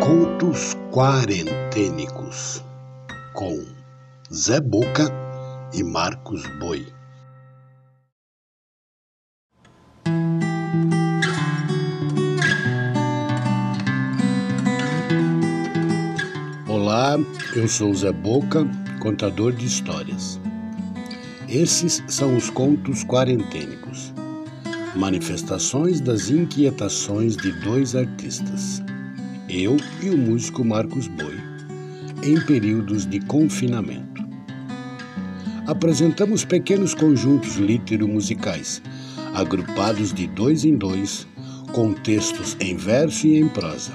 Contos Quarentênicos com Zé Boca e Marcos Boi. Olá, eu sou Zé Boca, contador de histórias. Esses são os contos quarentênicos, manifestações das inquietações de dois artistas eu e o músico Marcos Boi, em períodos de confinamento. Apresentamos pequenos conjuntos litero-musicais, agrupados de dois em dois, com textos em verso e em prosa,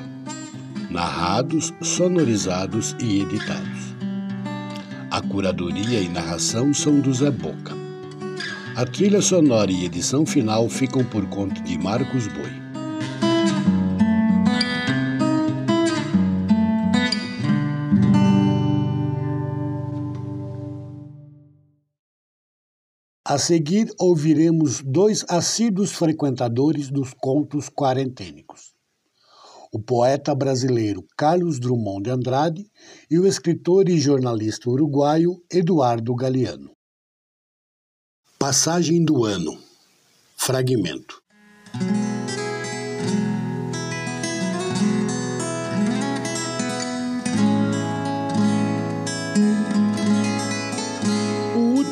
narrados, sonorizados e editados. A curadoria e narração são do Zé Boca. A trilha sonora e edição final ficam por conta de Marcos Boi. A seguir, ouviremos dois assíduos frequentadores dos contos quarentênicos. O poeta brasileiro Carlos Drummond de Andrade e o escritor e jornalista uruguaio Eduardo Galeano. Passagem do ano. Fragmento.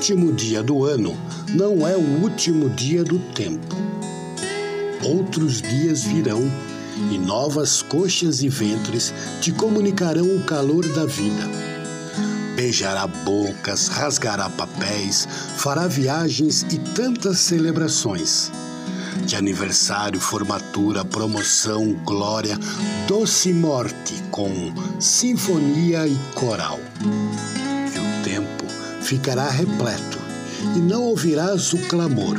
Último dia do ano não é o último dia do tempo. Outros dias virão e novas coxas e ventres te comunicarão o calor da vida. Beijará bocas, rasgará papéis, fará viagens e tantas celebrações. De aniversário, formatura, promoção, glória, doce morte com sinfonia e coral ficará repleto, e não ouvirás o clamor,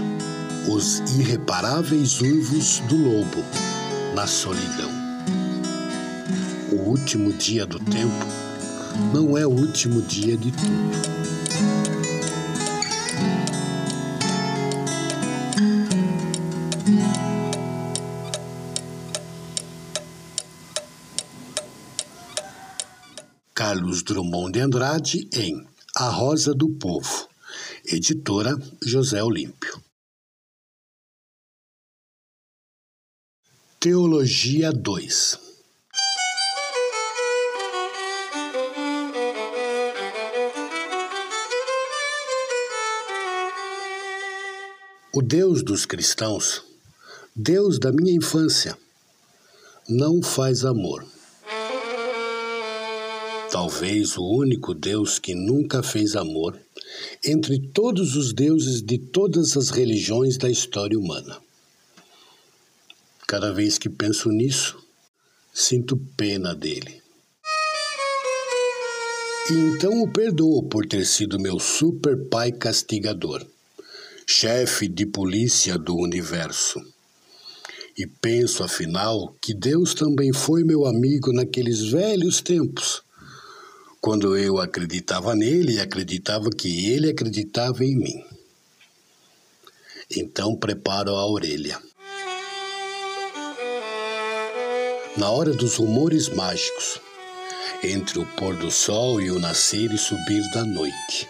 os irreparáveis uivos do lobo na solidão. O último dia do tempo não é o último dia de tudo. Carlos Drummond de Andrade em a Rosa do Povo, editora José Olímpio. Teologia 2 O Deus dos cristãos, Deus da minha infância, não faz amor talvez o único Deus que nunca fez amor entre todos os deuses de todas as religiões da história humana. Cada vez que penso nisso, sinto pena dele. E então o perdoo por ter sido meu super pai castigador, chefe de polícia do universo. E penso, afinal, que Deus também foi meu amigo naqueles velhos tempos quando eu acreditava nele e acreditava que ele acreditava em mim. Então preparo a orelha. Na hora dos rumores mágicos, entre o pôr do sol e o nascer e subir da noite.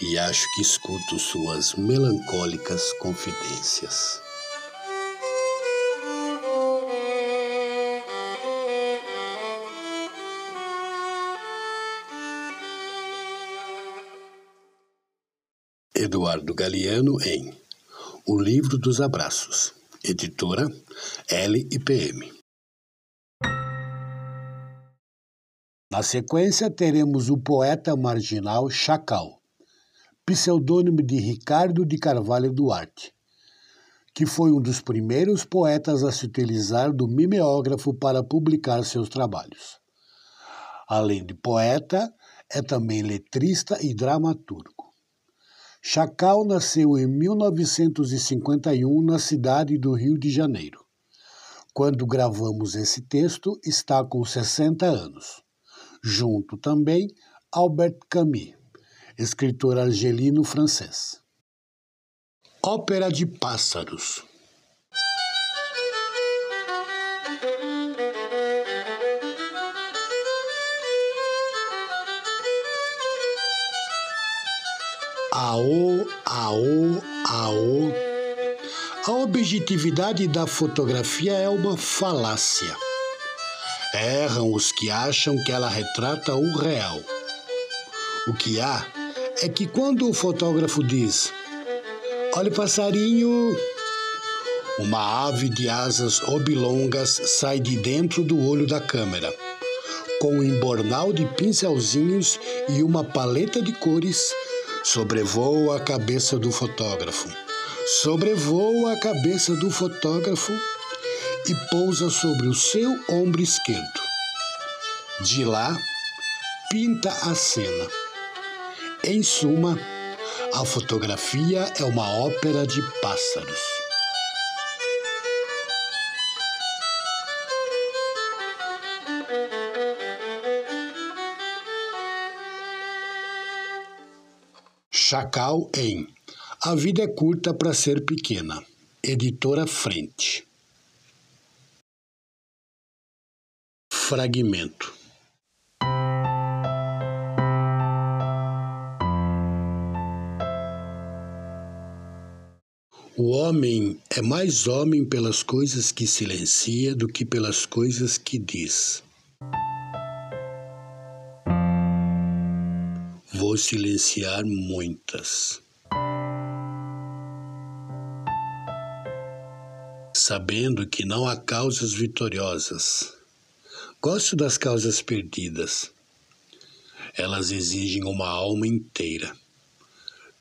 E acho que escuto suas melancólicas confidências. Eduardo Galeano em O Livro dos Abraços, editora LIPM. Na sequência, teremos o poeta marginal Chacal, pseudônimo de Ricardo de Carvalho Duarte, que foi um dos primeiros poetas a se utilizar do mimeógrafo para publicar seus trabalhos. Além de poeta, é também letrista e dramaturgo. Chacal nasceu em 1951 na cidade do Rio de Janeiro. Quando gravamos esse texto, está com 60 anos. Junto também Albert Camus, escritor argelino francês. Ópera de Pássaros Aô, aô, aô. A objetividade da fotografia é uma falácia. Erram os que acham que ela retrata o real. O que há é que quando o fotógrafo diz: Olha o passarinho, uma ave de asas oblongas sai de dentro do olho da câmera. Com um embornal de pincelzinhos e uma paleta de cores, sobrevoa a cabeça do fotógrafo. Sobrevoa a cabeça do fotógrafo e pousa sobre o seu ombro esquerdo. De lá, pinta a cena. Em suma, a fotografia é uma ópera de pássaros. Chacal em A Vida é Curta para Ser Pequena. Editora Frente. Fragmento. O homem é mais homem pelas coisas que silencia do que pelas coisas que diz. Vou silenciar muitas. Sabendo que não há causas vitoriosas. Gosto das causas perdidas. Elas exigem uma alma inteira,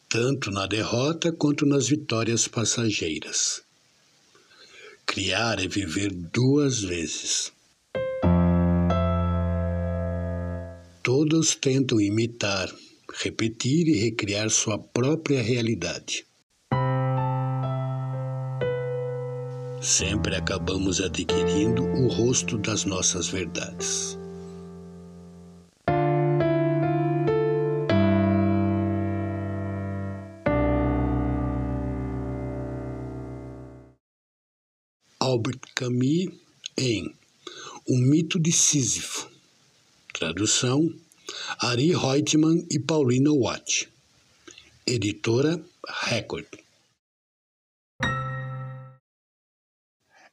tanto na derrota quanto nas vitórias passageiras. Criar é viver duas vezes. Todos tentam imitar, repetir e recriar sua própria realidade. Sempre acabamos adquirindo o rosto das nossas verdades. Albert Camus em O Mito de Sísifo Tradução: Ari Reutemann e Paulina Watt. Editora Record.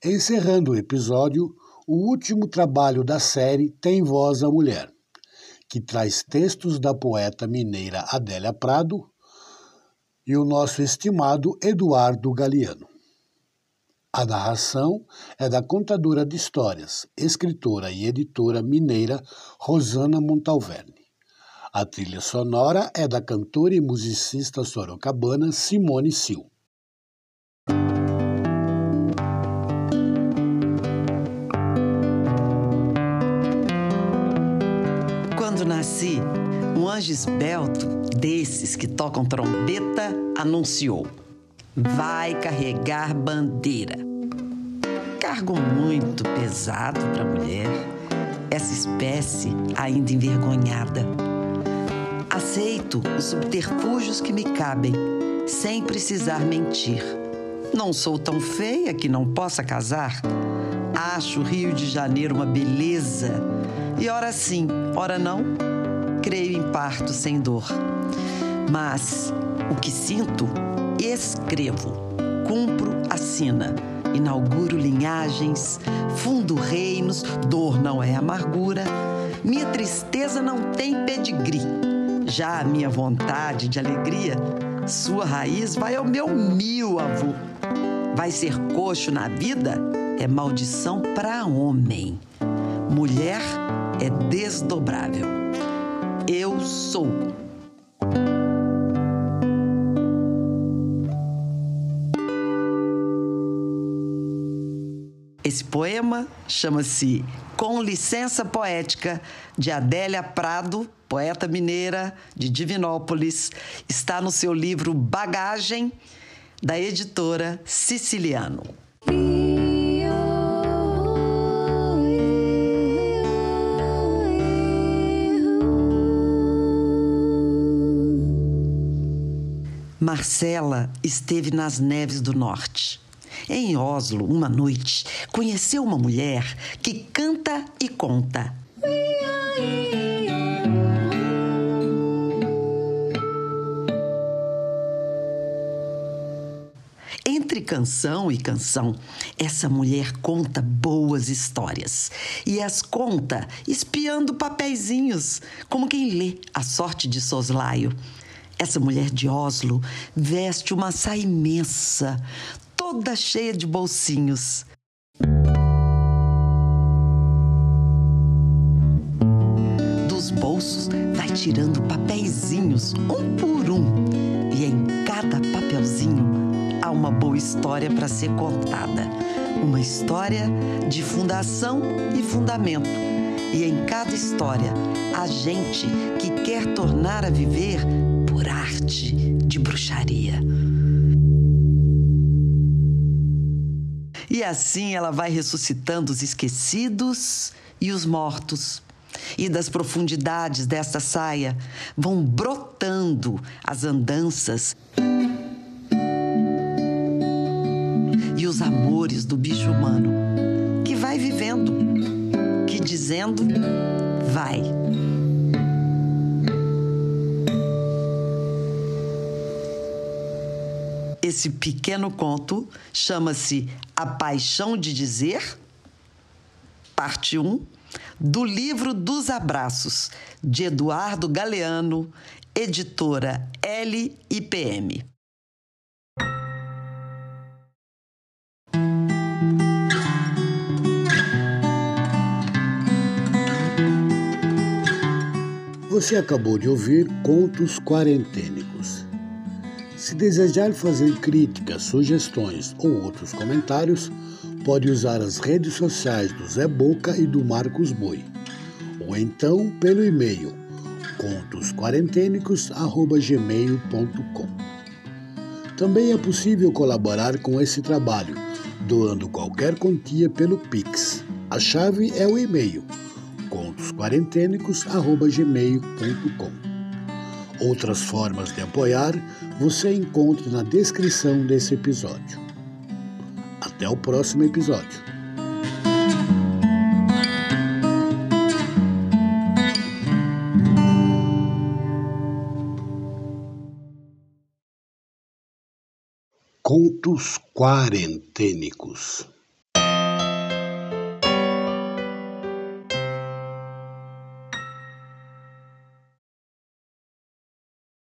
Encerrando o episódio, o último trabalho da série Tem Voz a Mulher, que traz textos da poeta mineira Adélia Prado e o nosso estimado Eduardo Galeano. A narração é da contadora de histórias, escritora e editora mineira Rosana Montalverne. A trilha sonora é da cantora e musicista sorocabana Simone Sil. Quando nasci, um anjo esbelto desses que tocam trombeta anunciou vai carregar bandeira. Cargo muito pesado para mulher, essa espécie ainda envergonhada. Aceito os subterfúgios que me cabem, sem precisar mentir. Não sou tão feia que não possa casar. Acho o Rio de Janeiro uma beleza. E ora sim, ora não, creio em parto sem dor. Mas o que sinto escrevo, cumpro a sina, inauguro linhagens, fundo reinos, dor não é amargura, minha tristeza não tem pedigree. Já a minha vontade de alegria, sua raiz vai ao meu mil avô. Vai ser coxo na vida é maldição para homem. Mulher é desdobrável. Eu sou Esse poema chama-se Com Licença Poética, de Adélia Prado, poeta mineira de Divinópolis. Está no seu livro Bagagem, da editora Siciliano. Marcela esteve nas neves do norte é em Oslo, uma noite, conheceu uma mulher que canta e conta. Entre canção e canção, essa mulher conta boas histórias e as conta espiando papeizinhos, como quem lê A Sorte de Soslaio. Essa mulher de Oslo veste uma saia imensa, toda cheia de bolsinhos. Dos bolsos vai tirando papeizinhos, um por um. E em cada papelzinho há uma boa história para ser contada. Uma história de fundação e fundamento. E em cada história, há gente que quer tornar a viver por arte de bruxaria. E assim ela vai ressuscitando os esquecidos e os mortos. E das profundidades desta saia vão brotando as andanças e os amores do bicho humano, que vai vivendo, que dizendo vai. Esse pequeno conto chama-se A Paixão de Dizer, parte 1, do livro dos Abraços, de Eduardo Galeano, editora LIPM. Você acabou de ouvir Contos Quarentênicos. Se desejar fazer críticas, sugestões ou outros comentários, pode usar as redes sociais do Zé Boca e do Marcos Boi, ou então pelo e-mail contosquarentênicos@gmail.com. Também é possível colaborar com esse trabalho, doando qualquer quantia pelo Pix. A chave é o e-mail contosquarentênicos@gmail.com. Outras formas de apoiar você encontra na descrição desse episódio. Até o próximo episódio. Contos Quarentênicos